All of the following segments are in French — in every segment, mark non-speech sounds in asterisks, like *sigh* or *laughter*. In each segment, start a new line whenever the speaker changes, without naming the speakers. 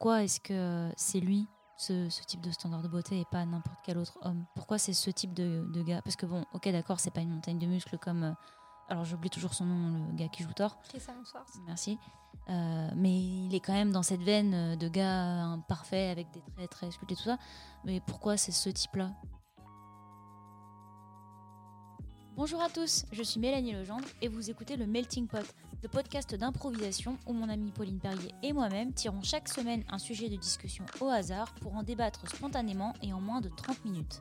pourquoi est-ce que c'est lui, ce, ce type de standard de beauté, et pas n'importe quel autre homme? Pourquoi c'est ce type de, de gars? Parce que bon, ok, d'accord, c'est pas une montagne de muscles comme. euh, alors j'oublie toujours son nom, le gars qui joue
Hemsworth.
Merci. Euh, mais il est quand même dans cette veine euh, de gars euh, parfait avec des traits très sculptés, tout ça. Mais pourquoi c'est ce type-là? Bonjour à tous, je suis Mélanie Legendre et vous écoutez le Melting Pot, le podcast d'improvisation où mon amie Pauline Perrier et moi-même tirons chaque semaine un sujet de discussion au hasard pour en débattre spontanément et en moins de 30 minutes.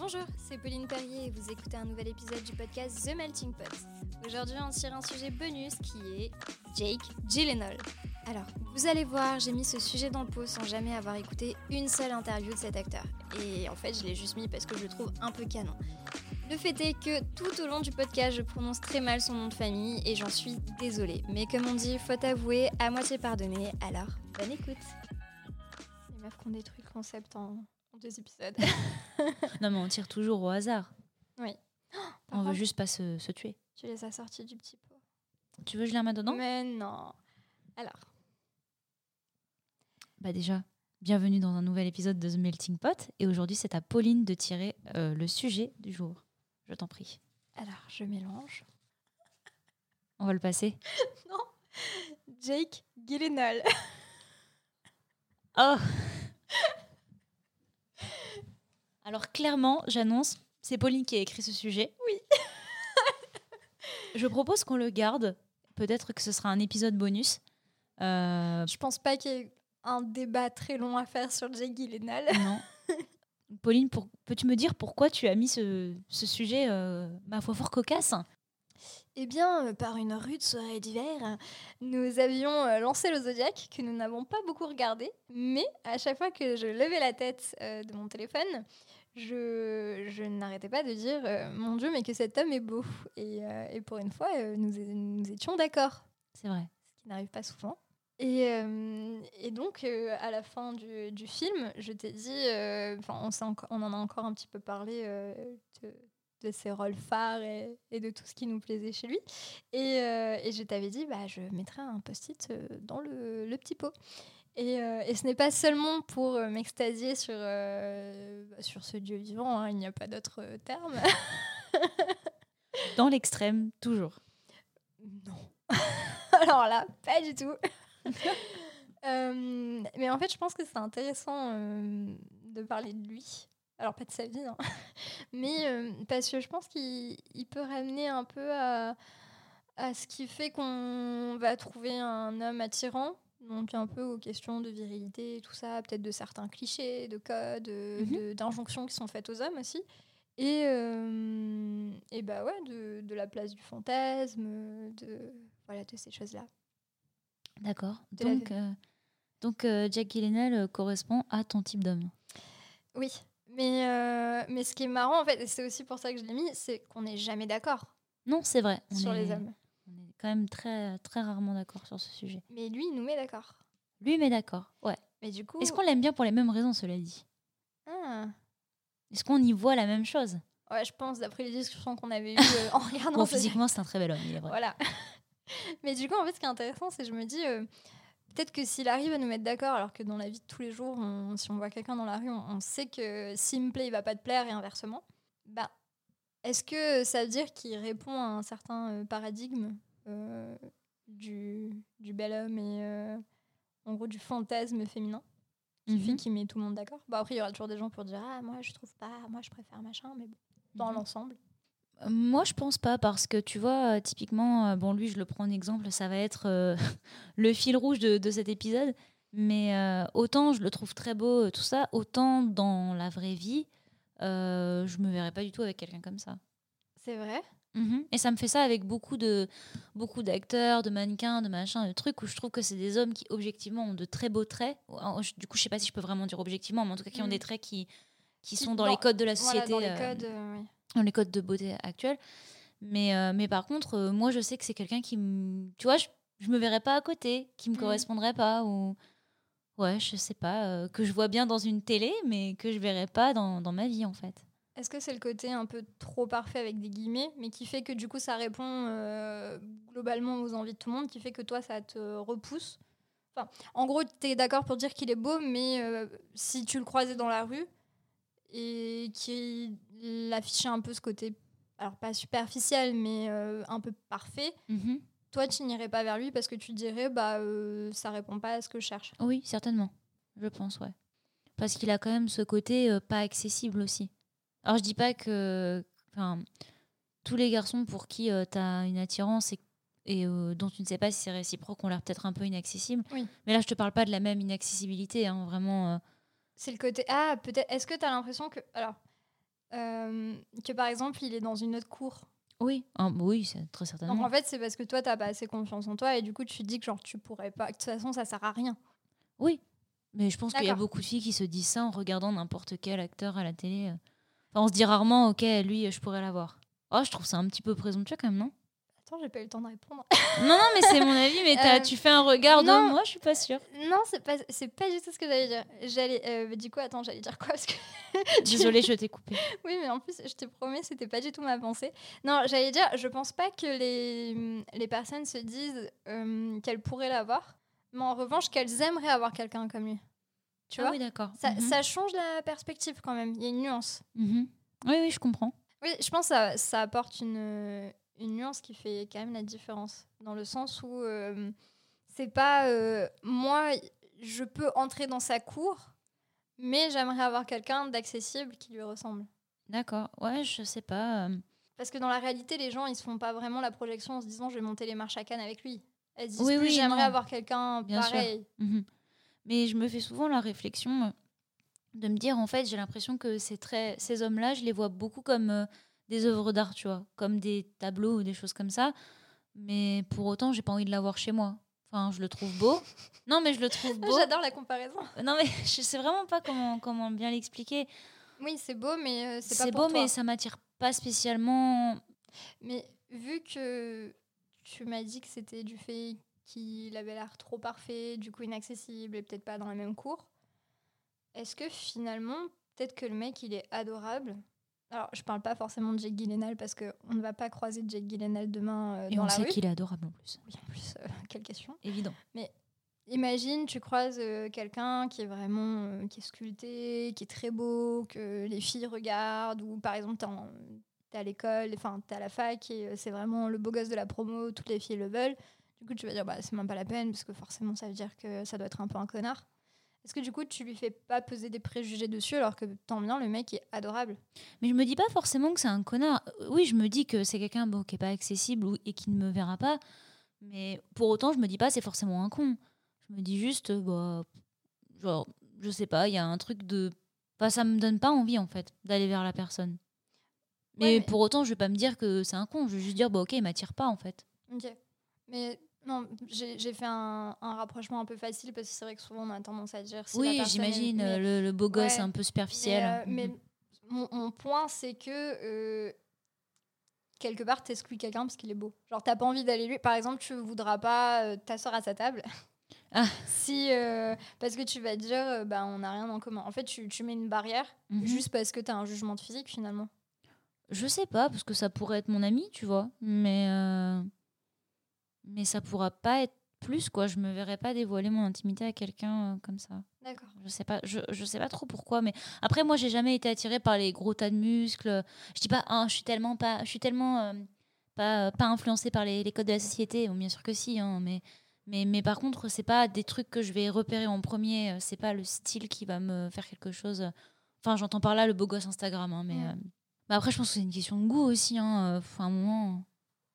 Bonjour, c'est Pauline Perrier et vous écoutez un nouvel épisode du podcast The Melting Pot. Aujourd'hui, on tire un sujet bonus qui est Jake Gyllenhaal. Alors, vous allez voir, j'ai mis ce sujet dans le pot sans jamais avoir écouté une seule interview de cet acteur. Et en fait, je l'ai juste mis parce que je le trouve un peu canon. Le fait est que tout au long du podcast, je prononce très mal son nom de famille et j'en suis désolée. Mais comme on dit, faut avouer, à moitié pardonné, alors bonne écoute. Les meufs qui ont détruit le concept en, en deux épisodes. *laughs*
Non mais on tire toujours au hasard,
Oui. *gasps*
on veut juste pas se, se tuer.
Tu les as sortis du petit pot.
Tu veux que je les remette dedans?
Mais non. Alors,
Bah déjà, bienvenue dans un nouvel épisode de The Melting Pot. Et aujourd'hui, c'est à Pauline de tirer euh, le sujet du jour. Je t'en prie.
alors je mélange.
On va le passer. *laughs*
Jake Gyllenhaal.
Oh Alors clairement, j'annonce, c'est Pauline qui a écrit ce sujet.
Oui.
Je propose qu'on le garde. Peut-être que ce sera un épisode bonus. Euh,
Je pense pas qu'il y ait un débat très long à faire sur Jake Gyllenhaal.
non. *laughs* Pauline, pour- peux-tu me dire pourquoi tu as mis ce, ce sujet, euh, ma foi, fort cocasse?
Eh bien, euh, par une rude soirée d'hiver, nous avions euh, lancé le Zodiac, que nous n'avons pas beaucoup regardé, mais à chaque fois que je levais la tête euh, de mon téléphone, je, je n'arrêtais pas de dire euh, Mon Dieu, mais que cet homme est beau. Et, euh, et pour une fois, nous, nous étions d'accord.
C'est vrai.
ce qui n'arrive pas souvent. Et, euh, et donc, euh, à la fin du, du film, je t'ai dit, euh, on, on en a encore un petit peu parlé de, de ses rôles phares et, et de tout ce qui nous plaisait chez lui. Et, euh, et je t'avais dit, bah, je mettrai un post-it dans le, le petit pot. Et, euh, et ce n'est pas seulement pour m'extasier sur, euh, bah, sur ce dieu vivant, hein, il n'y a pas d'autre terme.
Dans l'extrême, toujours.
Non. *laughs* Alors là, pas du tout. *laughs* Euh, mais en fait, je pense que c'est intéressant euh, de parler de lui. Alors, pas de sa vie, hein. *laughs* mais euh, parce que je pense qu'il il peut ramener un peu à, à ce qui fait qu'on va trouver un homme attirant. Donc, un peu aux questions de virilité tout ça, peut-être de certains clichés, de codes, de- d'injonctions qui sont faites aux hommes aussi. Et, et bah ouais, de, de la place du fantasme, de, voilà, de ces choses-là.
D'accord. Donc, euh, donc euh, Jack Gyllenhaal euh, correspond à ton type d'homme.
Oui, mais, euh, mais ce qui est marrant, en fait, et c'est aussi pour ça que je l'ai mis, c'est qu'on n'est jamais d'accord
Non, c'est vrai. On
sur
est-
les hommes.
On est quand même très, très rarement d'accord sur ce sujet.
Mais lui, il nous met d'accord.
Lui, mais d'accord. Ouais.
Mais du coup...
Est-ce qu'on l'aime bien pour les mêmes raisons, cela dit?
Ah.
Est-ce qu'on y voit la même chose?
Ouais, je pense, d'après les discussions qu'on avait eues en *laughs* regardant
Bon, physiquement, c'est un très bel homme, il est vrai.
Voilà. *laughs* Mais du coup, en fait, ce qui est intéressant, c'est que je me dis, euh, peut-être que s'il arrive à nous mettre d'accord, alors que dans la vie de tous les jours, on- si on voit quelqu'un dans la rue, on, on sait que s'il me plaît, il va pas te plaire et inversement. Bah, est-ce que ça veut dire qu'il répond à un certain euh, paradigme euh, du, du bel homme et euh, en gros du fantasme féminin qui fait
Mhm.
qu'il met tout le monde d'accord? Bah, après, il y aura toujours des gens pour dire, ah, moi, je trouve pas, moi, je préfère machin, mais bon, dans
Mhm.
l'ensemble.
Moi, je pense pas parce que tu vois, euh, typiquement, euh, bon, lui, je le prends en exemple, ça va être euh, *laughs* le fil rouge de, de cet épisode. Mais euh, autant je le trouve très beau, tout ça, autant dans la vraie vie, euh, je me verrais pas du tout avec quelqu'un comme ça.
C'est vrai?
Mhm. Et ça me fait ça avec beaucoup de beaucoup d'acteurs, de mannequins, de machins, de trucs où je trouve que c'est des hommes qui objectivement ont de très beaux traits. Du coup, je sais pas si je peux vraiment dire objectivement, mais en tout cas qui ont
Mhm.
des traits qui qui sont dans
dans-
les codes de la
Voilà,
société,
dans les
euh,
codes, euh, oui.
dans les codes de beauté actuels. Mais euh, mais par contre, moi, je sais que c'est quelqu'un qui tu vois, je, je me verrais pas à côté, qui me
Mhm.
correspondrait pas ou ouais, je sais pas, euh, que je vois bien dans une télé, mais que je verrais pas dans, dans ma vie en fait.
Est-ce que c'est le côté un peu trop parfait avec des guillemets, mais qui fait que du coup ça répond euh, globalement aux envies de tout le monde, qui fait que toi ça te repousse? Enfin, en gros, tu es d'accord pour dire qu'il est beau, mais euh, si tu le croisais dans la rue et qu'il affichait un peu ce côté, alors pas superficiel, mais euh, un peu parfait,
Mhm.
toi, tu n'irais pas vers lui parce que tu dirais, bah, euh, ça répond pas à ce que je cherche.
Oui, certainement. Je pense, ouais. Parce qu'il a quand même ce côté euh, pas accessible aussi. Alors, je dis pas que. Enfin, tous les garçons pour qui tu as une attirance et, et euh, dont tu ne sais pas si c'est réciproque ont l'air peut-être un peu inaccessibles.
Oui.
Mais là, je te parle pas de la même inaccessibilité. hein, vraiment.
C'est le côté. Ah, peut-être. Est-ce que tu as l'impression que. Alors. euh, que par exemple, il est dans une autre cour?
Oui, Ah, oui, c'est très certainement.
Donc en fait, c'est parce que toi, t'as pas assez confiance en toi et du coup, tu te dis que genre, tu pourrais pas. que De toute façon, ça sert à rien.
Oui, mais je pense qu'il y a beaucoup de filles qui se disent ça en regardant n'importe quel acteur à la télé. euh. Enfin, on se dit rarement, ok, lui, je pourrais l'avoir. Oh, je trouve ça un petit peu présomptueux quand même, non?
J'ai pas eu le temps de répondre.
Non, non, mais c'est mon avis, mais
Euh,
tu fais un regard
non.
de moi, je suis pas sûre.
non, c'est pas, c'est pas du tout ce que j'allais dire. J'allais, euh, du coup, attends, j'allais dire quoi parce que *laughs*
Désolée, je t'ai coupé.
Oui, mais en plus, je te promets, c'était pas du tout ma pensée. Non, j'allais dire, je pense pas que les, les personnes se disent euh, qu'elles pourraient l'avoir, mais en revanche, qu'elles aimeraient avoir quelqu'un comme lui. Tu
ah
vois?
oui, d'accord.
ça,
Mhm.
ça change la perspective quand même. Il y a une nuance.
Mhm. Oui, oui, je comprends.
Oui, je pense que ça, ça apporte une, une nuance qui fait quand même la différence. Dans le sens où euh, c'est pas euh, moi, je peux entrer dans sa cour, mais j'aimerais avoir quelqu'un d'accessible qui lui ressemble.
D'accord. Ouais, je sais pas. euh,
Parce que dans la réalité, les gens, ils se font pas vraiment la projection en se disant je vais monter les marches à Cannes avec lui. Elles disent
Oui, oui,
j'aimerais avoir quelqu'un pareil.
mhm. Mais je me fais souvent la réflexion de me dire, en fait, j'ai l'impression que ces, traits, ces hommes-là, je les vois beaucoup comme des œuvres d'art, tu vois, comme des tableaux ou des choses comme ça. Mais pour autant, j'ai pas envie de l'avoir chez moi. Enfin, je le trouve beau. Non, mais je le trouve *laughs* beau.
J'adore la comparaison.
Non, mais *laughs* je sais vraiment pas comment, comment bien l'expliquer.
Oui, c'est beau, mais euh, c'est pas
C'est
pour
beau,
toi.
mais ça m'attire pas spécialement.
Mais vu que tu m'as dit que c'était du fait qu'il avait l'air trop parfait, du coup inaccessible et peut-être pas dans la même cour, est-ce que finalement, peut-être que le mec il est adorable Alors, je parle pas forcément de Jake Gyllenhaal parce qu'on ne va pas croiser Jake Gyllenhaal demain euh,
Et
dans
on
la
sait qu'il est adorable en plus.
Oui, en plus, euh, *laughs* quelle question.
Évident.
Imagine, tu croises euh, quelqu'un qui est vraiment euh, qui est sculpté, qui est très beau, que les filles regardent, ou par exemple, t'es à l'école, enfin, t'es à la fac et c'est vraiment le beau gosse de la promo, toutes les filles le veulent. Du coup, tu vas dire, bah, c'est même pas la peine, parce que forcément, ça veut dire que ça doit être un peu un connard. Est-ce que du coup, tu lui fais pas peser des préjugés dessus alors que tant bien, le mec est adorable?
Mais je me dis pas forcément que c'est un connard. Euh, Oui, je me dis que c'est quelqu'un bon, qui est pas accessible ou- et qui ne me verra pas. Mais pour autant, je me dis pas c'est forcément un con. Je me dis juste, euh, bah, genre, je sais pas, il y a un truc de. Bah, ça me donne pas envie en fait d'aller vers la personne. Mais,
Ouais, mais-
pour autant, je vais pas me dire que c'est un con. Je vais juste dire, bah ok, il m'attire pas en fait.
Ok. Mais non, j'ai fait un, un rapprochement un peu facile parce que c'est vrai que souvent on a tendance à dire si
oui, j'imagine, le, le beau gosse
Ouais,
un peu superficiel.
Mais, euh,
Mhm.
mais mon, mon point, c'est que euh, quelque part, t'exclus quelqu'un parce qu'il est beau. Genre, t'as pas envie d'aller lui. Par exemple, tu voudras pas euh, t'asseoir à sa table.
Ah. *laughs*
Si, euh, parce que tu vas te dire, bah, on n'a rien en commun. En fait, tu, tu mets une barrière
Mhm.
juste parce que t'as un jugement de physique finalement.
Je sais pas, parce que ça pourrait être mon ami, tu vois. Mais, mais ça pourra pas être plus, quoi. Je me verrais pas dévoiler mon intimité à quelqu'un euh, comme ça.
D'accord.
Je sais pas, je, je sais pas trop pourquoi, mais après, moi, j'ai jamais été attirée par les gros tas de muscles. Je dis pas, je suis tellement pas, je suis tellement euh, pas, pas influencée par les, les codes de la société. Bon, bien sûr que si, hein, mais, mais, mais par contre, c'est pas des trucs que je vais repérer en premier. euh, C'est pas le style qui va me faire quelque chose. Enfin, j'entends par là le beau gosse Instagram, hein, mais. Euh, bah après, je pense que c'est une question de goût aussi. Hein. euh, faut un moment.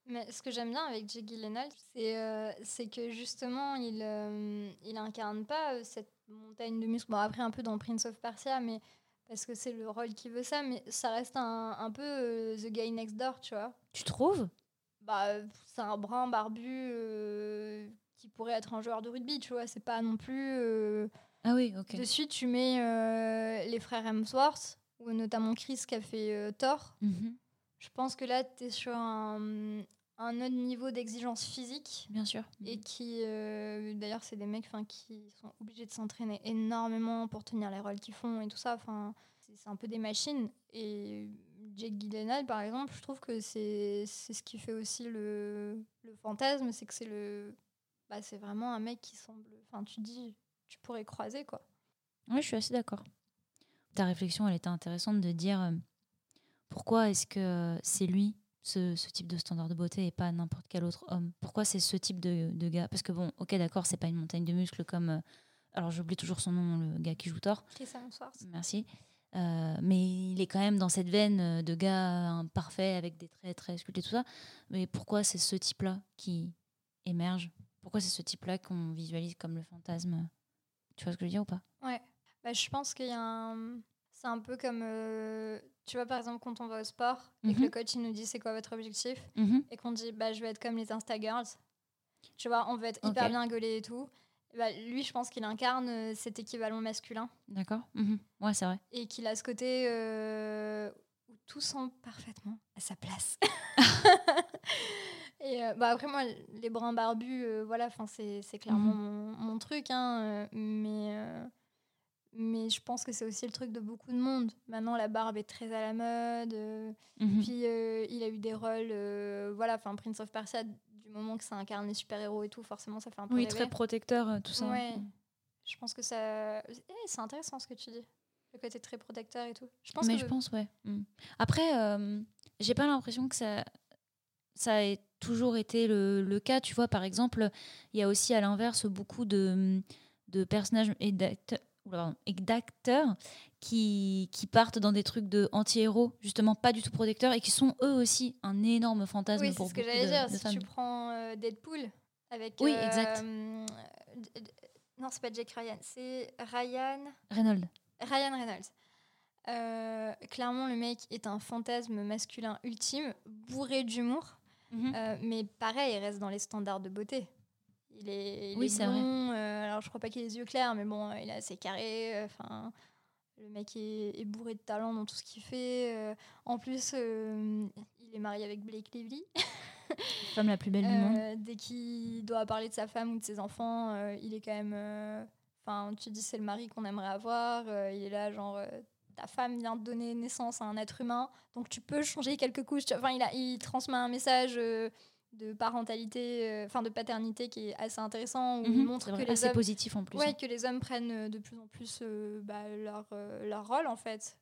Mais ce que j'aime bien avec Jake Gyllenhaal, c'est euh, que justement, il, euh, il incarne pas euh, cette montagne de muscles. Bon, après, un peu dans Prince of Persia, mais parce que c'est le rôle qui veut ça, mais ça reste un, un peu euh, The Guy Next Door, tu vois.
Tu trouves?
Bah, c'est un brun barbu qui pourrait être un joueur de rugby, tu vois. C'est pas non plus.
Ah oui, ok.
De suite, tu mets les frères Hemsworth, ou notamment Chris qui a fait Thor.
Mhm,
Je pense que là, tu es sur un, un autre niveau d'exigence physique
Bien sûr.
et qui, euh, d'ailleurs, c'est des mecs qui sont obligés de s'entraîner énormément pour tenir les rôles qu'ils font et tout ça. Enfin, c'est un peu des machines. Et Jake Gyllenhaal, par exemple, je trouve que c'est c'est ce qui fait aussi le, le fantasme, c'est que c'est le bah, c'est vraiment un mec qui semble. Enfin, tu dis, tu pourrais croiser, quoi.
Oui, je suis assez d'accord. Ta réflexion, elle était intéressante de dire euh, pourquoi est-ce que c'est lui, ce, ce, type de standard de beauté, et pas n'importe quel autre homme? Pourquoi c'est ce type de, de, gars? Parce que, bon, ok, d'accord, c'est pas une montagne de muscles comme. Euh, alors, j'oublie toujours son nom, le gars qui joue.
Chris
Merci. Euh, mais il est quand même dans cette veine de gars parfait avec des traits très sculptés, tout ça. Mais pourquoi c'est ce type-là qui émerge? Pourquoi c'est ce type-là qu'on visualise comme le fantasme? Tu vois ce que je veux dire ou pas?
Ouais. Bah, je pense qu'il y a un. C'est un peu comme. Euh, tu vois, par exemple, quand on va au sport et que le mhm. coach il nous dit c'est quoi votre objectif mhm. et qu'on dit bah, je vais être comme les Insta Girls. Tu vois, on veut être hyper bien gaulé et tout. Bah, lui, je pense qu'il incarne euh, cet équivalent masculin.
D'accord. Mhm. Ouais, c'est vrai.
Et qu'il a ce côté euh, où tout semble parfaitement à sa place. *laughs* et bah, après, moi, les brins barbus, voilà, c'est clairement mon, mon, truc. Hein, mais mais je pense que c'est aussi le truc de beaucoup de monde. Maintenant, la barbe est très à la mode. Euh, mhm. Puis, euh, il a eu des rôles. Euh, voilà, enfin, Prince of Persia, du moment que ça incarne les super-héros et tout, forcément, ça fait un peu.
Oui, très protecteur, tout ça.
Ouais. Je pense que ça. Eh, c'est intéressant ce que tu dis. Le côté très protecteur et tout.
Je pense Mais je pense, ouais. Mm. Après, j'ai pas l'impression que ça. Ça a toujours été le, le cas. Tu vois, par exemple, il y a aussi à l'inverse beaucoup de, de personnages et d'acteurs et d'acteurs qui, qui, partent dans des trucs de anti-héros, justement pas du tout protecteurs, et qui sont eux aussi un énorme fantasme
oui,
pour
ce que
j'allais
dire. si tu prends euh, Deadpool avec.
Oui, euh, exact.
non, c'est pas Jake Ryan, c'est Ryan.
Reynolds.
Ryan Reynolds. Euh, clairement, le mec est un fantasme masculin ultime, bourré d'humour. Mhm. mais pareil, il reste dans les standards de beauté. Il est, oui, c'est bon. Euh, alors, je crois pas qu'il ait les yeux clairs, mais bon, il est assez carré. Euh, enfin, le mec est, bourré de talent dans tout ce qu'il fait. Euh, en plus, il est marié avec Blake Lively.
femme la plus belle du monde.
Dès qu'il doit parler de sa femme ou de ses enfants, il est quand même. Enfin, tu dis c'est le mari qu'on aimerait avoir. il est là, genre ta femme vient de donner naissance à un être humain, donc tu peux changer quelques couches. Enfin, il, a, il transmet un message de parentalité, euh, enfin de paternité qui est assez intéressant, où il
mhm, montre que les assez hommes, positif en plus.
Ouais, hein. que les hommes prennent euh, de plus en plus euh, bah, leur, leur rôle en fait.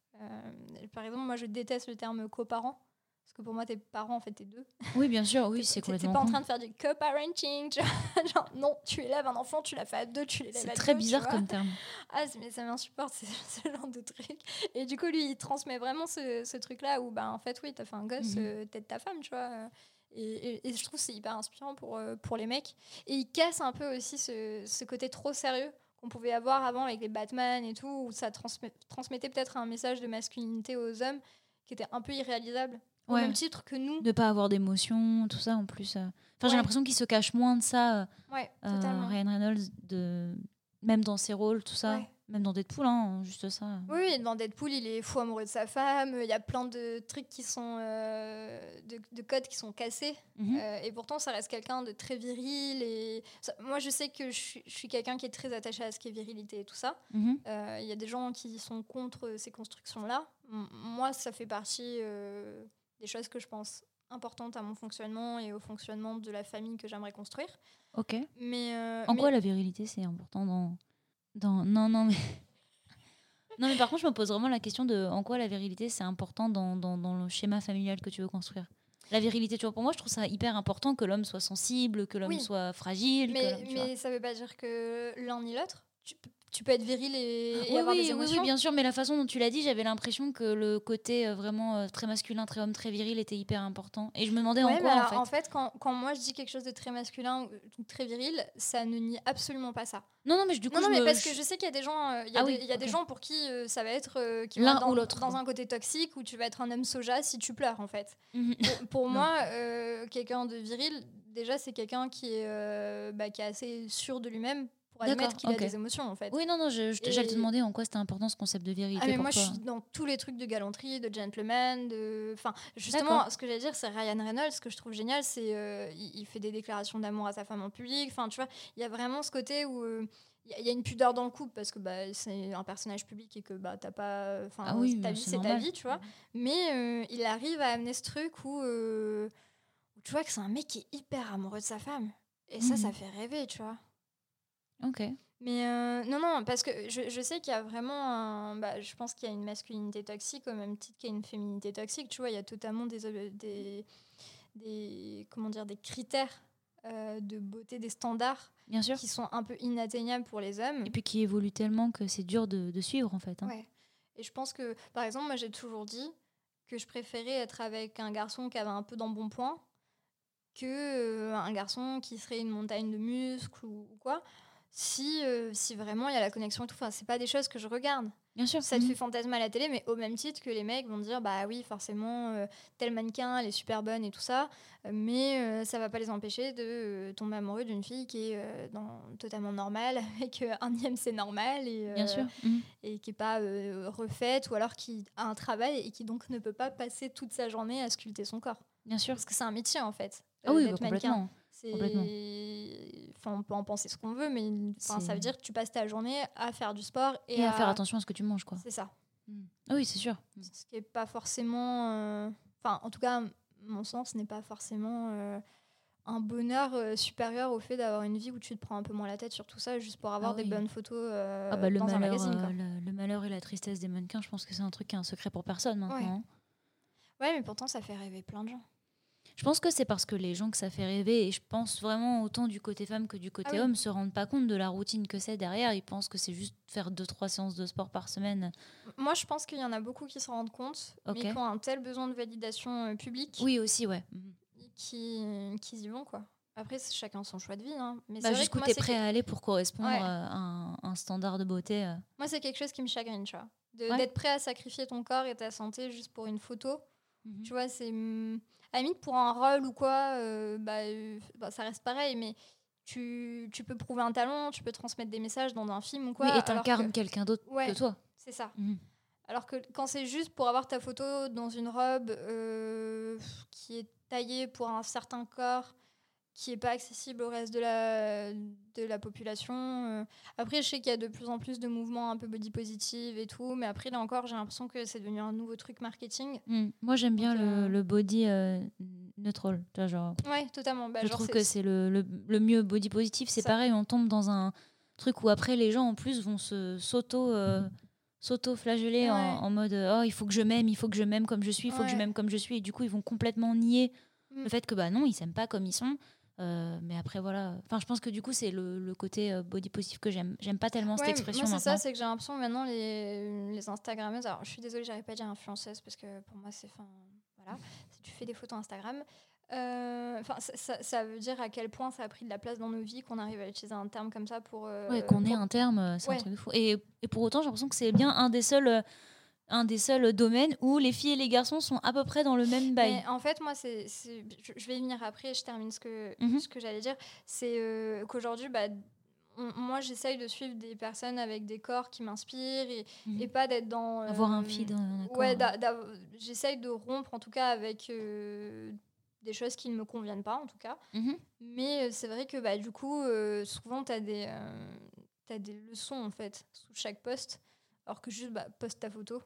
par exemple, moi je déteste le terme coparent. Parce que pour moi, tes parents, en fait, t'es deux.
Oui, bien sûr, oui, c'est complètement.
T'es pas en train de faire du co-parenting. *laughs* Genre, non, tu élèves un enfant, tu l'as fait à deux, tu l'élèves à deux.
C'est très bizarre comme terme. *laughs*
Ah, mais ça m'insupporte, *laughs* c'est ce genre de truc. Et du coup, lui, il transmet vraiment ce, ce truc-là où, bah, en fait, oui, t'as fait un gosse, mm t'es de ta femme, tu vois. Et, je trouve c'est hyper inspirant pour, euh, pour les mecs. Et il casse un peu aussi ce, ce côté trop sérieux qu'on pouvait avoir avant avec les Batman et tout, où ça transmettait peut-être un message de masculinité aux hommes qui était un peu irréalisable. Au même titre que nous.
De pas avoir d'émotion, tout ça en plus. Euh. Enfin, j'ai l'impression qu'il se cache moins de ça. Euh,
ouais, totalement.
Ryan Reynolds, de... même dans ses rôles, tout ça. Même dans Deadpool, hein, juste ça.
Oui, dans Deadpool, il est fou amoureux de sa femme. Il y a plein de trucs qui sont. Euh, de, codes qui sont cassés. Mhm. Euh, et pourtant, ça reste quelqu'un de très viril. Et moi, je sais que je suis, quelqu'un qui est très attaché à ce qui est virilité et tout ça. Mhm. Euh, il y a des gens qui sont contre ces constructions-là. Moi, ça fait partie des choses que je pense importantes à mon fonctionnement et au fonctionnement de la famille que j'aimerais construire.
Ok.
Mais,
en quoi la virilité, c'est important dans dans... Non, non, mais. *laughs* Non, mais par contre, je me pose vraiment la question de en quoi la virilité, c'est important dans, dans, dans, le schéma familial que tu veux construire. La virilité, tu vois, pour moi, je trouve ça hyper important que l'homme soit sensible, que l'homme soit fragile.
Mais, mais ça veut pas dire que l'un ni l'autre. Tu, tu peux être viril et, oui, avoir
des
émotions.
Oui, bien sûr, mais la façon dont tu l'as dit, j'avais l'impression que le côté euh, vraiment euh, très masculin, très homme, très viril était hyper important. Et je me demandais en quoi, en fait.
En fait, quand, quand, moi je dis quelque chose de très masculin ou très viril, ça ne nie absolument pas ça.
Non, non, mais du coup,
non, non mais parce que je sais qu'il y a des gens, euh, il y a, ah des, il y a des gens pour qui ça va être
l'un ou
l'autre dans un côté toxique où tu vas être un homme soja si tu pleures en fait. Mhm. pour, *laughs* moi, quelqu'un de viril, déjà c'est quelqu'un qui est bah, qui est assez sûr de lui-même pour admettre qu'il a des émotions en fait.
Oui, non, non, j'allais te demander en quoi c'était important ce concept de vérité. Ah, mais
moi, je suis dans tous les trucs de galanterie, de gentleman, de. Enfin, justement, ce que j'allais dire, c'est Ryan Reynolds. Ce que je trouve génial, c'est euh, il, fait des déclarations d'amour à sa femme en public. Enfin, tu vois, il y a vraiment ce côté où. Euh, il y, a une pudeur dans le couple parce que bah, c'est un personnage public et que bah, t'as pas. Enfin, ah ta vie, c'est ta vie, tu vois. Mais euh, il arrive à amener ce truc où, où tu vois que c'est un mec qui est hyper amoureux de sa femme Et ça, ça fait rêver, tu vois.
Ok.
Mais euh, non, non, parce que je, je sais qu'il y a vraiment un. Bah, je pense qu'il y a une masculinité toxique au même titre qu'il y a une féminité toxique. Tu vois, il y a totalement des, euh, des, des, comment dire, des critères euh, de beauté, des standards
Bien sûr.
qui sont un peu inatteignables pour les hommes.
Et puis qui évolue tellement que c'est dur de, de suivre en fait. hein.
Ouais. Et je pense que, par exemple, moi j'ai toujours dit que je préférais être avec un garçon qui avait un peu d'embonpoint que euh, un garçon qui serait une montagne de muscles ou, ou quoi. Si, euh, si vraiment il y a la connexion et tout, enfin, c'est pas des choses que je regarde.
Bien sûr.
Ça te
Mhm.
fait fantasmer à la télé, mais au même titre que les mecs vont dire bah oui, forcément, euh, tel mannequin, elle est super bonne et tout ça, mais euh, ça va pas les empêcher de euh, tomber amoureux d'une fille qui est dans, totalement normale, *laughs* avec un IMC normal et,
Bien sûr. Mhm.
et qui n'est pas refaite, ou alors qui a un travail et qui donc ne peut pas passer toute sa journée à sculpter son corps.
Bien sûr.
Parce que c'est un métier en fait.
Ah oui,
d'être
bah,
mannequin.
complètement.
C'est... Enfin, on peut en penser ce qu'on veut, mais enfin, ça veut dire que tu passes ta journée à faire du sport et,
Et à faire attention à ce que tu manges, quoi.
C'est ça.
Mhm. Ah oui, c'est sûr.
Ce qui n'est pas forcément. euh, Enfin, en tout cas, mon sens n'est pas forcément euh, un bonheur euh, supérieur au fait d'avoir une vie où tu te prends un peu moins la tête sur tout ça juste pour avoir
Ah
des bonnes photos
Ah bah, le,
dans un
malheur,
magazine. quoi.
le, le malheur et la tristesse des mannequins, je pense que c'est un truc qui est un secret pour personne maintenant.
Ouais.
hein.
Ouais, mais pourtant, ça fait rêver plein de gens.
Je pense que c'est parce que les gens que ça fait rêver, et je pense vraiment autant du côté femme que du côté
Ah oui.
homme, se rendent pas compte de la routine que c'est derrière. Ils pensent que c'est juste faire deux trois séances de sport par semaine.
Moi, je pense qu'il y en a beaucoup qui se rendent compte,
Ok.
mais qui ont un tel besoin de validation euh, publique
Oui, aussi, ouais. Mhm.
qui, qui y vont, quoi. Après, c'est chacun son choix de vie. Hein. Mais
Bah,
c'est vrai
jusqu'où t'es prêt
que-
à aller pour correspondre
Ouais.
à un, un standard de beauté. euh.
moi, c'est quelque chose qui me chagrine, tu vois.
Ouais.
D'être prêt à sacrifier ton corps et ta santé juste pour une photo.
Mhm.
Tu vois, c'est. hum, À la limite, pour un rôle ou quoi, euh, bah, euh, bah, ça reste pareil, mais tu, tu peux prouver un talent, tu peux transmettre des messages dans un film ou quoi.
Oui, et t'incarnes
que-
quelqu'un d'autre
Ouais.
que toi.
C'est ça.
Mhm.
Alors que quand c'est juste pour avoir ta photo dans une robe euh, qui est taillée pour un certain corps, qui n'est pas accessible au reste de la, de la population. euh. Après, je sais qu'il y a de plus en plus de mouvements un peu body positive et tout, mais après, là encore, j'ai l'impression que c'est devenu un nouveau truc marketing.
Mhm. Moi, j'aime bien
euh,
le, le body euh, neutral. Tu vois, genre,
Ouais, totalement. Bah,
je
genre,
trouve que c'est le, le, le mieux body positif. C'est pareil, on tombe dans un truc où après les gens en plus vont se s'auto euh, s'auto-flageller en,
Ouais.
en mode oh il faut que je m'aime, il faut que je m'aime comme je suis, il faut que je m'aime comme je suis et du coup ils vont complètement nier
Mm.
le fait que bah non ils s'aiment pas comme ils sont. Euh, mais après voilà, enfin je pense que du coup c'est le, le côté euh, body positif que j'aime. J'aime pas tellement cette expression
moi, c'est ça, c'est que j'ai l'impression maintenant les, les Instagrammeuses, alors je suis désolée, j'arrive pas à dire influenceuse parce que pour moi c'est fin. Voilà, si tu fais des photos Instagram. euh, Enfin, ça, ça- ça veut dire à quel point ça a pris de la place dans nos vies qu'on arrive à utiliser un terme comme ça pour. euh,
Ouais, qu'on ait un terme, c'est
Ouais.
un truc de fou. Et, et pour autant, j'ai l'impression que c'est bien un des seuls, un des seuls domaines où les filles et les garçons sont à peu près dans le même bail.
Mais en fait, moi, c'est, je vais y venir après, je termine ce que,
Mhm.
ce que j'allais dire. C'est euh, qu'aujourd'hui, bah, on- moi, j'essaye de suivre des personnes avec des corps qui m'inspirent et,
Mhm.
et pas d'être dans.
Avoir un
euh,
feed, un accord,
Ouais, j'essaye de rompre en tout cas avec euh, des choses qui ne me conviennent pas, en tout cas.
Mhm.
Mais euh, c'est vrai que bah, du coup, euh, souvent, tu as des, euh, t'as des leçons en fait sous chaque poste, alors que juste bah, poste ta photo.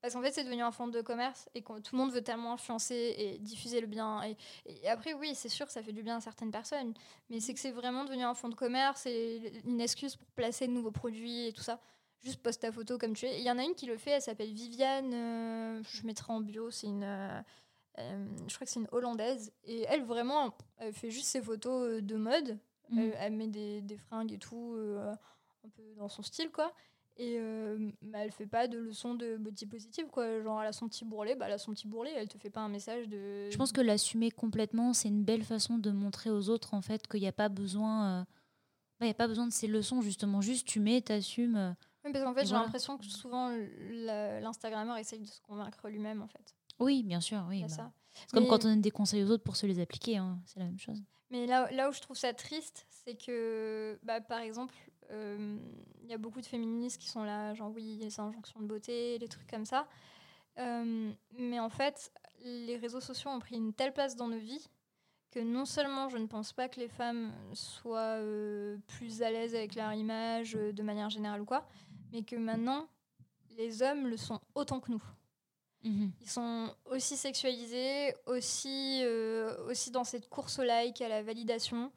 Parce qu'en fait, c'est devenu un fonds de commerce et que tout le monde veut tellement influencer et diffuser le bien. Et, et après, oui, c'est sûr, ça fait du bien à certaines personnes. Mais c'est que c'est vraiment devenu un fonds de commerce et une excuse pour placer de nouveaux produits et tout ça. Juste poste ta photo comme tu es. Il y en a une qui le fait, elle s'appelle Viviane. euh, je mettrai en bio, c'est une. euh, euh, je crois que c'est une Hollandaise. Et elle, vraiment, elle fait juste ses photos de mode.
Mhm.
Elle, elle met des, des fringues et tout, un peu dans son style, quoi. Et euh, bah, elle fait pas de leçons de body positive, quoi. Genre, elle a son petit bourrelet, bah, elle a son petit bourrelet, elle te fait pas un message de.
Je pense que l'assumer complètement, c'est une belle façon de montrer aux autres en fait qu'il n'y a pas besoin, euh, bah, il y a pas besoin de ces leçons justement. Juste tu mets, t'assumes. euh.
Oui, parce qu'en fait, j'ai
voilà.
l'impression que souvent, l'Instagrammeur essaye de se convaincre lui-même, en fait.
Oui, bien sûr, oui. Bah.
ça.
C'est comme quand on donne des conseils aux autres pour se les appliquer, hein, c'est la même chose.
Mais là, là où je trouve ça triste, c'est que, bah, par exemple, il y a beaucoup de féministes qui sont là, genre oui, les injonctions de beauté, les trucs comme ça. Euh, mais en fait, les réseaux sociaux ont pris une telle place dans nos vies que non seulement je ne pense pas que les femmes soient euh, plus à l'aise avec leur image euh, de manière générale ou quoi, mais que maintenant, les hommes le sont autant que nous.
Mhm.
Ils sont aussi sexualisés, aussi, euh, aussi dans cette course au like, à la validation.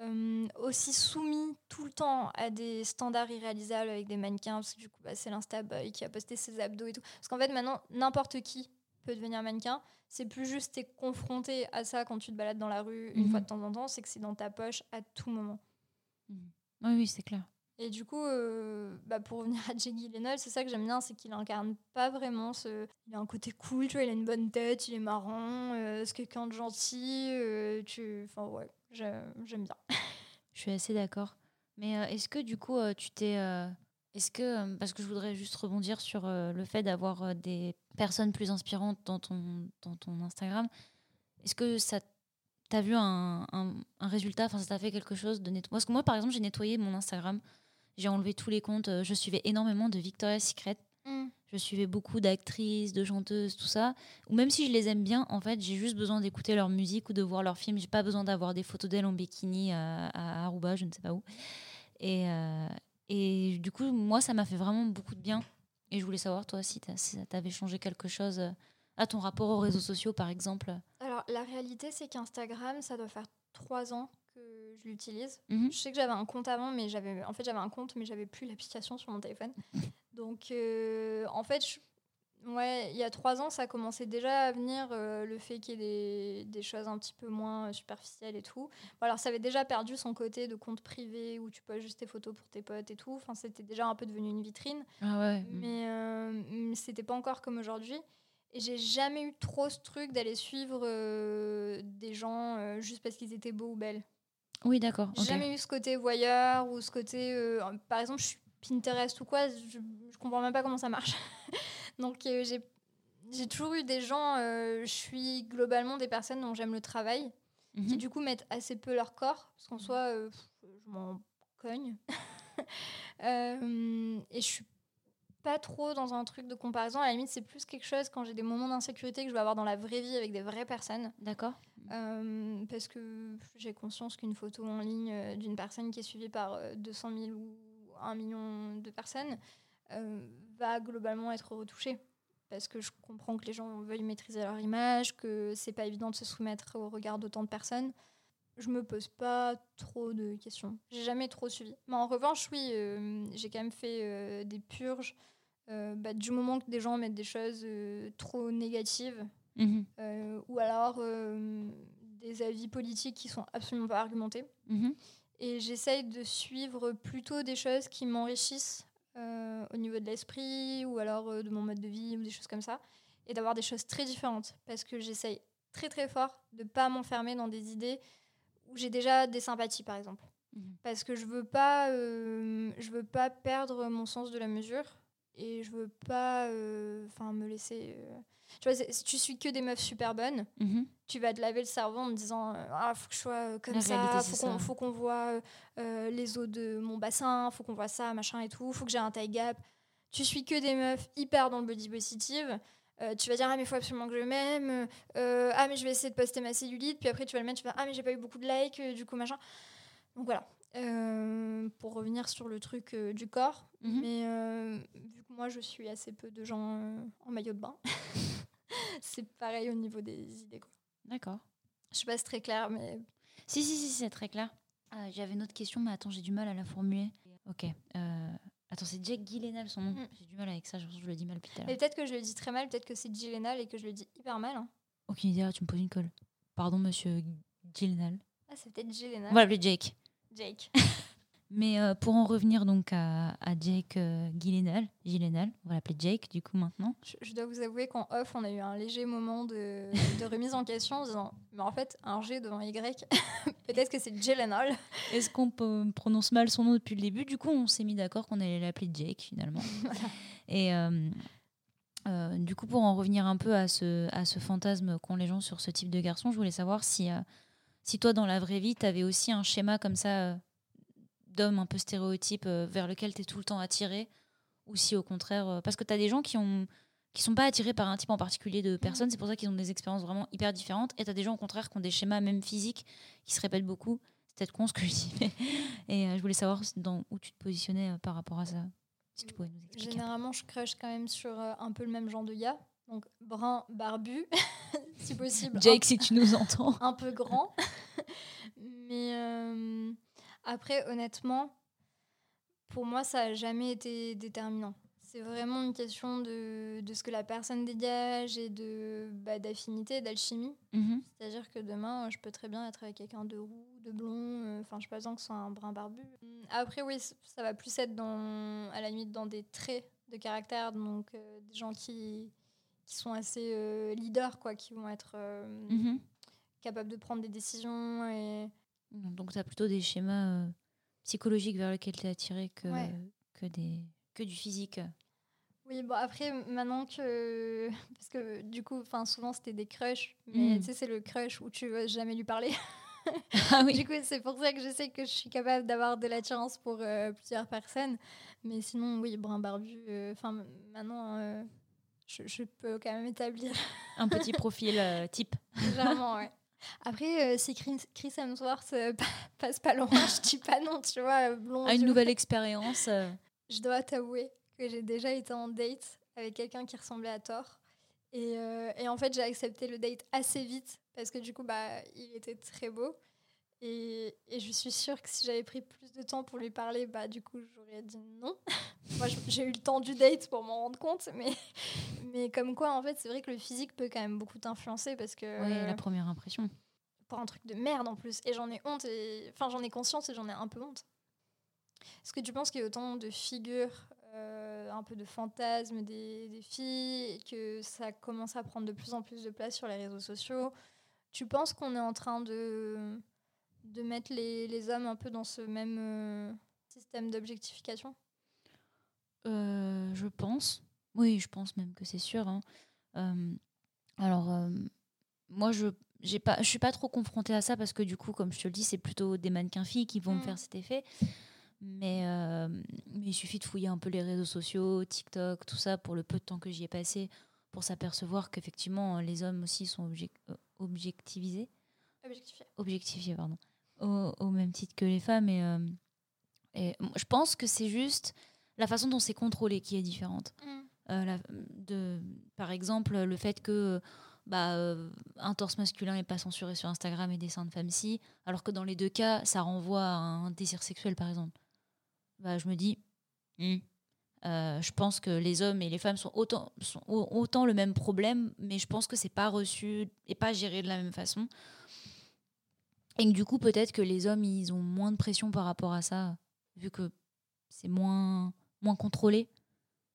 Euh, aussi soumis tout le temps à des standards irréalisables avec des mannequins, parce que du coup, bah, c'est l'Instaboy qui a posté ses abdos et tout. Parce qu'en fait, maintenant, n'importe qui peut devenir mannequin. C'est plus juste t'es confronté à ça quand tu te balades dans la rue une
Mhm.
fois de temps en temps, c'est que c'est dans ta poche à tout moment.
Oui, oui, c'est clair.
Et du coup, euh, bah, pour revenir à Jake Gyllenhaal, c'est ça que j'aime bien, c'est qu'il incarne pas vraiment ce... Il a un côté cool, tu vois, il a une bonne tête, il est marrant, euh, c'est quelqu'un de gentil, euh, tu... Enfin ouais, j'aime bien. *laughs*
Je suis assez d'accord. Mais euh, est-ce que du coup, euh, tu t'es. euh, est-ce que. parce que je voudrais juste rebondir sur le fait d'avoir des personnes plus inspirantes dans ton, dans ton Instagram. Est-ce que ça. T'as vu un, un, un résultat? Enfin, ça t'a fait quelque chose de nettoyer Parce que moi, par exemple, j'ai nettoyé mon Instagram. J'ai enlevé tous les comptes. Je suivais énormément de Victoria's Secret. Je suivais beaucoup d'actrices, de chanteuses, tout ça. Ou même si je les aime bien, en fait, j'ai juste besoin d'écouter leur musique ou de voir leurs films. J'ai pas besoin d'avoir des photos d'elles en bikini à, à Aruba, je ne sais pas où. Et, euh, et du coup, moi, ça m'a fait vraiment beaucoup de bien. Et je voulais savoir, toi, si ça t'avait changé quelque chose euh, à ton rapport aux réseaux sociaux, par exemple.
Alors, la réalité, c'est qu'Instagram, ça doit faire trois ans que je l'utilise.
Mhm.
Je sais que j'avais un compte avant, mais j'avais, en fait, j'avais un compte, mais j'avais plus l'application sur mon téléphone. *laughs* Donc, euh, en fait, je- ouais, il y a trois ans, ça commençait déjà à venir euh, le fait qu'il y ait des, des choses un petit peu moins euh, superficielles et tout. Bon, alors, ça avait déjà perdu son côté de compte privé où tu postes juste tes photos pour tes potes et tout. Enfin, c'était déjà un peu devenu une vitrine
Ah ouais.
mais euh, mm, c'était pas encore comme aujourd'hui. Et j'ai jamais eu trop ce truc d'aller suivre euh, des gens euh, juste parce qu'ils étaient beaux ou belles.
Oui, d'accord.
J'ai jamais eu ce côté voyeur ou ce côté. euh, par exemple, je suis Pinterest ou quoi, je, je comprends même pas comment ça marche. *laughs* Donc euh, j'ai j'ai toujours eu des gens, euh, je suis globalement des personnes dont j'aime le travail, qui
Mhm.
du coup mettent assez peu leur corps, parce qu'en soi, euh, je m'en cogne. *laughs* Et je suis pas trop dans un truc de comparaison. À la limite, c'est plus quelque chose quand j'ai des moments d'insécurité que je vais avoir dans la vraie vie avec des vraies personnes.
D'accord.
Euh, parce que j'ai conscience qu'une photo en ligne d'une personne qui est suivie par euh, 200 000 ou 1 million de personnes euh, va globalement être retouchée. Parce que je comprends que les gens veuillent maîtriser leur image, que c'est pas évident de se soumettre au regard d'autant de personnes. Je me pose pas trop de questions. J'ai jamais trop suivi. Mais en revanche, oui, euh, j'ai quand même fait euh, des purges. bah, du moment que des gens mettent des choses trop négatives, euh, ou alors des avis politiques qui sont absolument pas argumentés.
Mhm.
Et j'essaye de suivre plutôt des choses qui m'enrichissent euh, au niveau de l'esprit ou alors euh, de mon mode de vie ou des choses comme ça. Et d'avoir des choses très différentes. Parce que j'essaye très très fort de pas m'enfermer dans des idées où j'ai déjà des sympathies par exemple.
Mhm.
Parce que je veux pas, euh, je veux pas perdre mon sens de la mesure et je veux pas euh, enfin me laisser. euh, Tu vois, si tu suis que des meufs super bonnes,
Mhm.
tu vas te laver le cerveau en te disant euh, ah faut que je sois comme
La
ça
réalité,
faut qu'on faut qu'on voit euh, les eaux de mon bassin faut qu'on voit ça machin et tout faut que j'ai un taille gap tu suis que des meufs hyper dans le body positive tu vas dire ah mais il faut absolument que je m'aime ah mais je vais essayer de poster ma cellulite puis après tu vas le mettre tu vas ah mais j'ai pas eu beaucoup de likes du coup machin donc voilà Euh, pour revenir sur le truc euh, du corps
Mhm.
mais euh, vu que moi je suis assez peu de gens en maillot de bain *laughs* c'est pareil au niveau des idées.
D'accord.
Je sais pas si c'est très clair, mais
Si, si, si, c'est très clair. J'avais une autre question, mais attends, j'ai du mal à la formuler. Ok. Attends, c'est Jake Gyllenhaal son nom.
Mm.
J'ai du mal avec ça, je je le dis mal tout à
mais peut-être que je le dis très mal, peut-être que c'est Gyllenhaal et que je le dis hyper mal. hein.
Aucune idée, ah, tu me poses une colle. Pardon, monsieur Gyllenhaal.
Ah, c'est peut-être Gyllenhaal.
On va l'appeler Jake.
Jake. *laughs*
Mais euh, pour en revenir donc à, à Jake euh, Gyllenhaal, Gyllenhaal, on va l'appeler Jake du coup maintenant.
Je, je dois vous avouer qu'en off, on a eu un léger moment de, de remise en question en disant Mais en fait, un G devant Y, *laughs* peut-être que c'est Gyllenhaal.
Est-ce qu'on prononce mal son nom depuis le début? Du coup, on s'est mis d'accord qu'on allait l'appeler Jake finalement. *laughs* Et euh, euh, du coup, pour en revenir un peu à ce, à ce fantasme qu'ont les gens sur ce type de garçon, je voulais savoir si, euh, si toi, dans la vraie vie, tu avais aussi un schéma comme ça euh, d'homme un peu stéréotype euh, vers lequel tu es tout le temps attiré, ou si au contraire. euh, parce que tu as des gens qui ont qui sont pas attirés par un type en particulier de personnes, c'est pour ça qu'ils ont des expériences vraiment hyper différentes. Et tu as des gens au contraire qui ont des schémas même physiques qui se répètent beaucoup. C'est peut-être con ce que je dis, mais *laughs* et je voulais savoir dans, où tu te positionnais par rapport à ça. Si tu pouvais nous expliquer.
Généralement, je crush quand même sur un peu le même genre de gars. Donc, brun, barbu, *laughs* si possible. un-
Jake, si tu nous entends. *laughs*
un peu grand. *laughs* Mais euh, après, honnêtement, pour moi, ça n'a jamais été déterminant. C'est vraiment une question de, de, ce que la personne dégage et de bah, d'affinité, d'alchimie.
Mhm.
C'est-à-dire que demain, je peux très bien être avec quelqu'un de roux, de blond, euh, enfin, je n'ai pas besoin que ce soit un brun barbu. Après, oui, ça va plus être dans, à la limite dans des traits de caractère, donc euh, des gens qui, qui sont assez euh, leaders, quoi, qui vont être
Mhm.
capables de prendre des décisions. Et...
Donc, tu as plutôt des schémas euh, psychologiques vers lesquels tu es attiré que,
Ouais.
que, des, que du physique.
Oui, bon, après, maintenant que. *laughs* Parce que du coup, souvent c'était des crushs, mais
Mm.
tu sais, c'est le crush où tu veux jamais lui parler. *laughs*
Ah
Du coup, c'est pour ça que je sais que je suis capable d'avoir de l'attirance pour euh, plusieurs personnes. Mais sinon, oui, brun barbu. euh, Enfin, maintenant, euh, je, je peux quand même établir
Un petit *laughs* profil euh, type.
légèrement, ouais. *laughs* Après, euh, si Chris, Chris Hemsworth euh, pa- passe pas loin, je dis pas non, tu vois, blond.
À une nouvelle expérience. euh, *laughs*
Je dois t'avouer que j'ai déjà été en date avec quelqu'un qui ressemblait à Thor. Et, euh, et en fait, j'ai accepté le date assez vite parce que du coup, bah, il était très beau. Et, et je suis sûre que si j'avais pris plus de temps pour lui parler, bah, du coup, j'aurais dit non. *laughs* Moi, j'ai eu le temps du date pour m'en rendre compte. Mais, mais comme quoi, en fait, c'est vrai que le physique peut quand même beaucoup t'influencer parce que
ouais, la première impression.
pour un truc de merde en plus. Et j'en ai honte, et... enfin j'en ai conscience et j'en ai un peu honte. Est-ce que tu penses qu'il y a autant de figures, euh, un peu de fantasmes des, des filles, et que ça commence à prendre de plus en plus de place sur les réseaux sociaux? Tu penses qu'on est en train de, de mettre les, les hommes un peu dans ce même euh, système d'objectification?
Euh, je pense. Oui, je pense même que c'est sûr. hein. Euh, alors, moi, je j'ai pas, je suis pas trop confrontée à ça parce que du coup, comme je te le dis, c'est plutôt des mannequins filles qui vont me
Mm.
faire cet effet. Mais, mais il suffit de fouiller un peu les réseaux sociaux, TikTok, tout ça, pour le peu de temps que j'y ai passé, pour s'apercevoir qu'effectivement, les hommes aussi sont euh, objectivisés
Objectifié.
objectifiés pardon, au, au même titre que les femmes. Et, euh, et je pense que c'est juste la façon dont c'est contrôlé qui est différente. Euh, la- de, par exemple, le fait que bah, euh, un torse masculin n'est pas censuré sur Instagram et des seins de femmes si, alors que dans les deux cas, ça renvoie à un désir sexuel, par exemple. Bah, je me dis, hmm, euh, je pense que les hommes et les femmes sont autant, sont au- autant le même problème, mais je pense que c'est pas reçu et pas géré de la même façon. Et que du coup, peut-être que les hommes, ils ont moins de pression par rapport à ça, vu que c'est moins, moins contrôlé.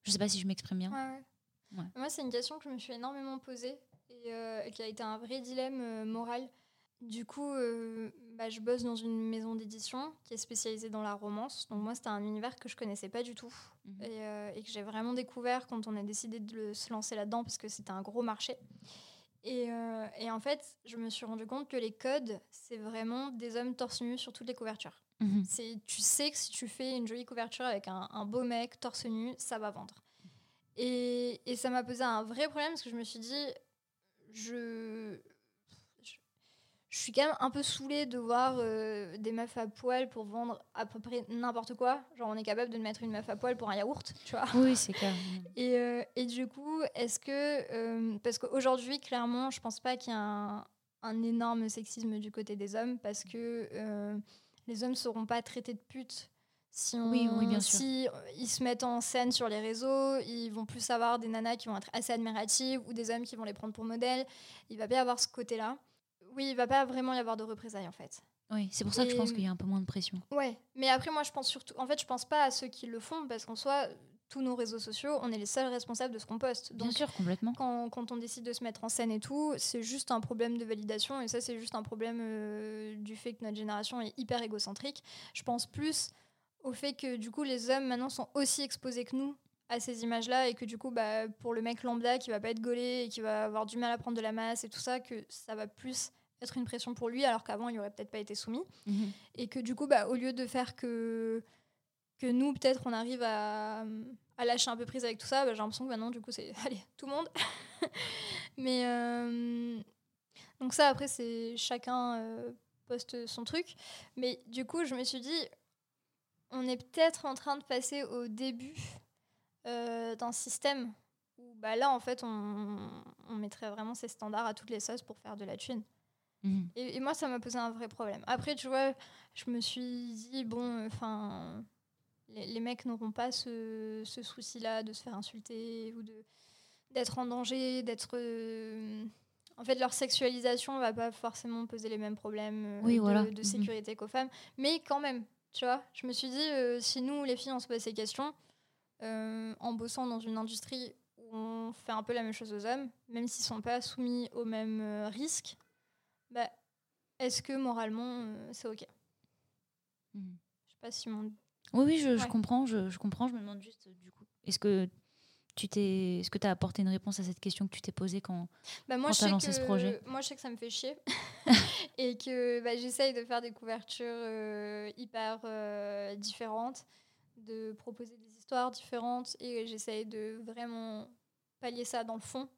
Je sais pas si je m'exprime bien.
Ouais, ouais.
Ouais.
Moi, c'est une question que je me suis énormément posée et, euh, qui a été un vrai dilemme euh, moral. Du coup, euh, bah, je bosse dans une maison d'édition qui est spécialisée dans la romance. Donc moi, c'était un univers que je connaissais pas du tout
Mhm.
et, et que j'ai vraiment découvert quand on a décidé de se lancer là-dedans parce que c'était un gros marché. Et, euh, et en fait, je me suis rendu compte que les codes, c'est vraiment des hommes torse nu sur toutes les couvertures.
Mhm.
C'est, tu sais que si tu fais une jolie couverture avec un, un beau mec torse nu, ça va vendre. Et, et ça m'a posé un vrai problème parce que je me suis dit, je, je suis quand même un peu saoulée de voir euh, des meufs à poil pour vendre à peu près n'importe quoi. Genre, on est capable de mettre une meuf à poil pour un yaourt, tu vois.
Oui, c'est clair. *laughs*
Et, euh, et du coup, est-ce que. euh, parce qu'aujourd'hui, clairement, je pense pas qu'il y a un, un énorme sexisme du côté des hommes parce que les hommes ne seront pas traités de putes. Si, on,
Oui, oui, bien sûr.
si ils se mettent en scène sur les réseaux, ils vont plus avoir des nanas qui vont être assez admiratives ou des hommes qui vont les prendre pour modèle. Il va y avoir ce côté-là. Oui, il va pas vraiment y avoir de représailles en fait.
Oui, c'est pour ça que je pense qu'il y a un peu moins de pression.
Ouais, mais après moi je pense surtout, en fait je pense pas à ceux qui le font parce qu'en soi tous nos réseaux sociaux, on est les seuls responsables de ce qu'on poste.
Bien
Donc
sûr, complètement.
quand, quand on décide de se mettre en scène et tout, c'est juste un problème de validation et ça c'est juste un problème euh, du fait que notre génération est hyper égocentrique. Je pense plus au fait que du coup les hommes maintenant sont aussi exposés que nous à ces images-là et que du coup bah, pour le mec lambda qui va pas être gaulé et qui va avoir du mal à prendre de la masse et tout ça, que ça va plus être une pression pour lui alors qu'avant il aurait peut-être pas été soumis.
Mhm.
et que du coup bah, au lieu de faire que que nous peut-être on arrive à, à lâcher un peu prise avec tout ça bah, j'ai l'impression que maintenant du coup c'est *laughs* allez tout le monde. *laughs* Mais euh, donc ça après c'est chacun euh, poste son truc. Mais du coup je me suis dit on est peut-être en train de passer au début euh, d'un système où bah là en fait on, on mettrait vraiment ces standards à toutes les sauces pour faire de la thune
Mhm.
Et, et moi, ça m'a posé un vrai problème. Après, tu vois, je me suis dit, bon, enfin, les, les mecs n'auront pas ce, ce souci-là de se faire insulter ou de d'être en danger, d'être... euh, en fait, leur sexualisation va pas forcément poser les mêmes problèmes euh,
Oui,
de,
voilà.
de
Mhm.
sécurité qu'aux femmes. Mais quand même, tu vois, je me suis dit, euh, si nous, les filles, on se pose ces questions, en bossant dans une industrie où on fait un peu la même chose aux hommes, même s'ils sont pas soumis aux mêmes euh, risques, bah, est-ce que moralement, euh, c'est OK?
Mhm.
Je sais pas si mon...
Oui, oui, je, comprends, je, je comprends. Je me demande juste, du coup, est-ce que tu t'es, est-ce que tu as apporté une réponse à cette question que tu t'es posée quand
Bah, moi,
Quand t'as
sais
lancé
que,
ce projet?
moi, je sais que ça me fait chier *laughs* et que bah, j'essaye de faire des couvertures euh, hyper euh, différentes, de proposer des histoires différentes et j'essaye de vraiment pallier ça dans le fond.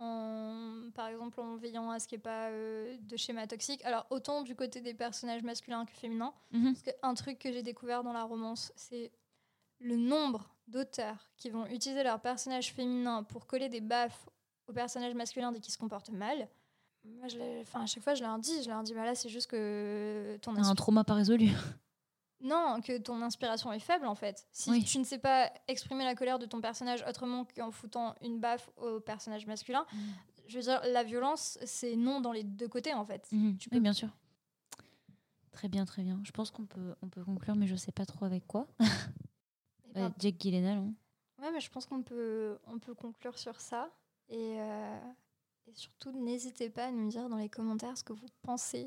En, par exemple, en veillant à ce qu'il n'y ait pas euh, de schéma toxique. Alors, autant du côté des personnages masculins que féminins,
Mhm.
Parce qu'un truc que j'ai découvert dans la romance, c'est le nombre d'auteurs qui vont utiliser leur personnage féminin pour coller des baffes aux personnages masculins dès qu'ils se comportent mal. Moi, je enfin, à chaque fois, je leur dis, je leur dis, bah là, c'est juste que ton
un trauma pas résolu
non, que ton inspiration est faible en fait. Si
Oui.
tu ne sais pas exprimer la colère de ton personnage autrement qu'en foutant une baffe au personnage masculin, je veux dire, la violence, c'est non dans les deux côtés en fait.
Mhm.
Tu
Oui,
peux-
bien sûr. Très bien, très bien. Je pense qu'on peut, on peut conclure, mais je sais pas trop avec quoi. Euh, *laughs*
ben,
Jake Gyllenhaal. hein.
Ouais, mais je pense qu'on peut, on peut conclure sur ça. Et, euh, et surtout, n'hésitez pas à nous dire dans les commentaires ce que vous pensez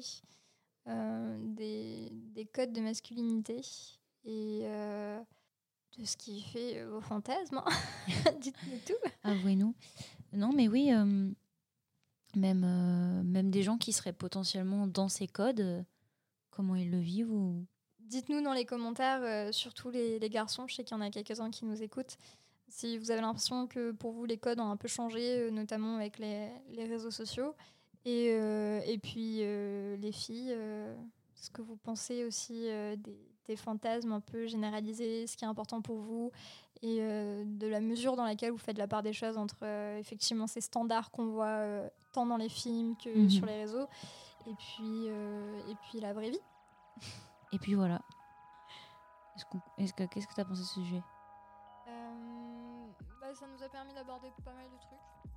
des, des codes de masculinité et euh, de ce qui fait euh, vos fantasmes. hein. *laughs* Dites-nous tout.
Avouez-nous. Non, mais oui, euh, même, euh, même des gens qui seraient potentiellement dans ces codes, euh, comment ils le vivent ou...
Dites-nous dans les commentaires, euh, surtout les, les garçons, je sais qu'il y en a quelques-uns qui nous écoutent, si vous avez l'impression que pour vous les codes ont un peu changé, euh, notamment avec les, les réseaux sociaux. Et, euh, et puis euh, les filles, euh, ce que vous pensez aussi des, des fantasmes un peu généralisés, ce qui est important pour vous, et de la mesure dans laquelle vous faites la part des choses entre effectivement ces standards qu'on voit tant dans les films que
Mhm.
sur les réseaux, et puis, et puis la vraie vie.
Et puis voilà. Est-ce que- Qu'est-ce que tu as pensé de ce sujet?
Euh, bah, ça nous a permis d'aborder pas mal de trucs.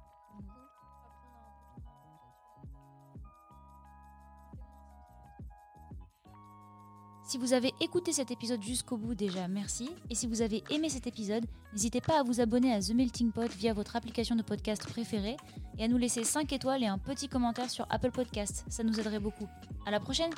Si vous avez écouté cet épisode jusqu'au bout déjà, merci. Et si vous avez aimé cet épisode, n'hésitez pas à vous abonner à The Melting Pot via votre application de podcast préférée et à nous laisser 5 étoiles et un petit commentaire sur Apple Podcast. Ça nous aiderait beaucoup. À la prochaine